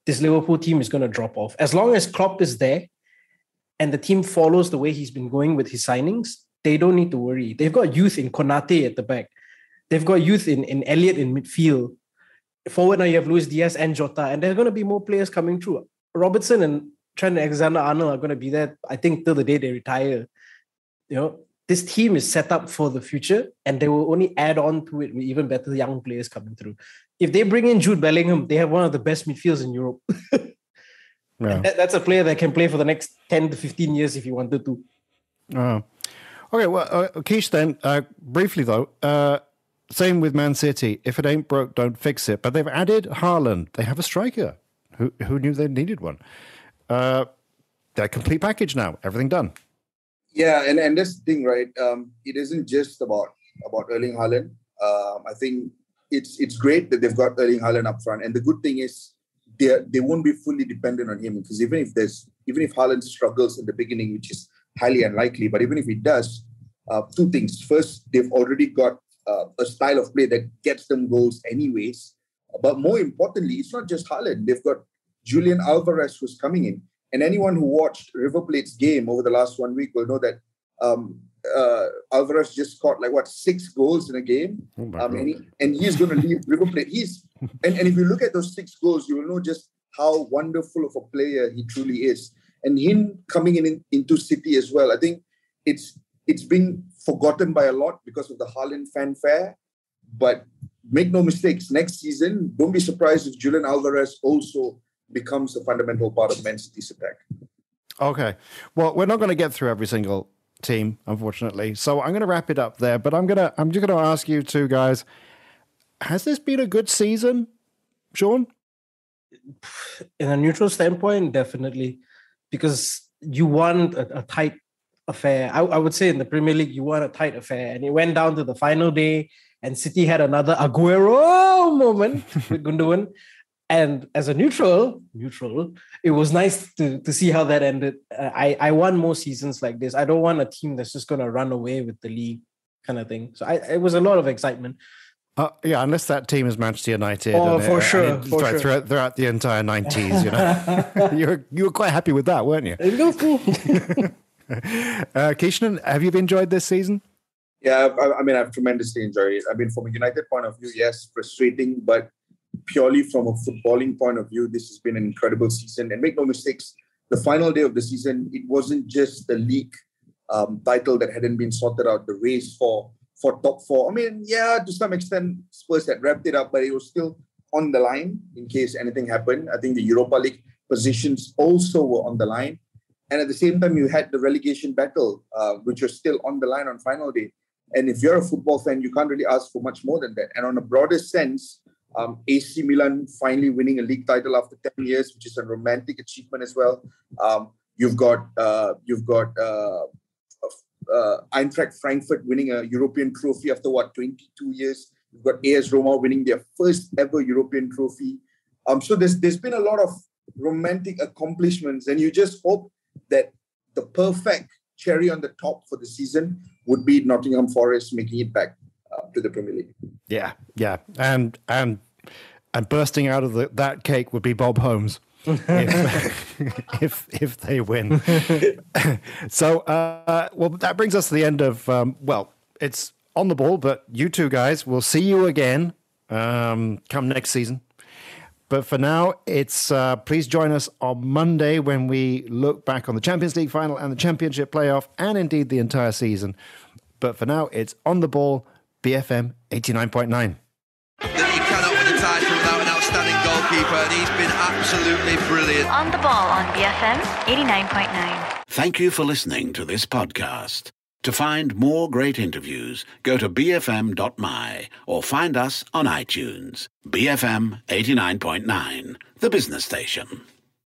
this Liverpool team is going to drop off. As long as Klopp is there and the team follows the way he's been going with his signings, they don't need to worry. They've got youth in Konate at the back. They've got youth in, in Elliott in midfield. Forward now you have Luis Diaz and Jota, and there's going to be more players coming through. Robertson and Trent Alexander Arnold are going to be there, I think, till the day they retire. You know, this team is set up for the future, and they will only add on to it with even better young players coming through. If they bring in Jude Bellingham, they have one of the best midfields in Europe. [LAUGHS] yeah. that, that's a player that can play for the next 10 to 15 years if he wanted to. Oh. Okay, well, uh, Keish, then, uh, briefly though, uh, same with Man City. If it ain't broke, don't fix it. But they've added Haaland. They have a striker. Who, who knew they needed one? Uh, they're complete package now. Everything done. Yeah, and, and this thing, right? Um, it isn't just about about Erling Haaland. Um, I think it's it's great that they've got Erling Haaland up front. And the good thing is they they won't be fully dependent on him because even if there's even if Haaland struggles in the beginning, which is highly unlikely. But even if it does, uh, two things. First, they've already got uh, a style of play that gets them goals anyways. But more importantly, it's not just Haaland. They've got Julian Alvarez who's coming in. And anyone who watched River Plate's game over the last one week will know that um, uh, Alvarez just caught like what six goals in a game, oh um, and, he, and he's going to leave [LAUGHS] River Plate. He's and, and if you look at those six goals, you will know just how wonderful of a player he truly is and him coming in, into City as well. I think it's it's been forgotten by a lot because of the Haaland fanfare. But make no mistakes, next season, don't be surprised if Julian Alvarez also becomes a fundamental part of Man City's attack. Okay. Well, we're not going to get through every single team, unfortunately. So I'm going to wrap it up there. But I'm gonna I'm just going to ask you two guys: Has this been a good season, Sean? In a neutral standpoint, definitely because you want a, a tight affair. I, I, would say in the Premier League, you want a tight affair. And it went down to the final day, and City had another Aguero moment [LAUGHS] with Gundogan. And as a neutral, neutral, it was nice to, to see how that ended. Uh, I, I want more seasons like this. I don't want a team that's just going to run away with the league kind of thing. So I, it was a lot of excitement. Uh, yeah, unless that team is Manchester United. Oh, for it, sure, for throughout, sure. Throughout, throughout, the entire nineties, you know, [LAUGHS] you were you were quite happy with that, weren't you? It was cool. uh, Kishan, have you enjoyed this season? Yeah, I, I, mean, I've tremendously enjoyed it. I mean, from a United point of view, yes, frustrating, but purely from a footballing point of view, this has been an incredible season. And make no mistakes, the final day of the season, it wasn't just the league um, title that hadn't been sorted out, the race for for top four. I mean, yeah, to some extent, Spurs had wrapped it up, but it was still on the line in case anything happened. I think the Europa League positions also were on the line. And at the same time, you had the relegation battle, uh, which was still on the line on final day. And if you're a football fan, you can't really ask for much more than that. And on a broader sense, um, AC Milan finally winning a league title after 10 years, which is a romantic achievement as well. Um, you've got uh, you've got uh, uh, Eintracht Frankfurt winning a European trophy after what 22 years. You've got AS Roma winning their first ever European trophy. Um, so there's there's been a lot of romantic accomplishments, and you just hope that the perfect cherry on the top for the season would be Nottingham Forest making it back uh, to the Premier League. Yeah, yeah, and and and bursting out of the, that cake would be Bob Holmes if, [LAUGHS] if, if they win. [LAUGHS] so, uh, well, that brings us to the end of, um, well, it's on the ball, but you two guys, we'll see you again um, come next season. But for now, it's uh, please join us on Monday when we look back on the Champions League final and the Championship playoff, and indeed the entire season. But for now, it's on the ball, BFM 89.9. goalkeeper, and he's been absolutely brilliant. On the ball on BFM 89.9. Thank you for listening to this podcast. To find more great interviews, go to bfm.my or find us on iTunes. BFM 89.9, the business station.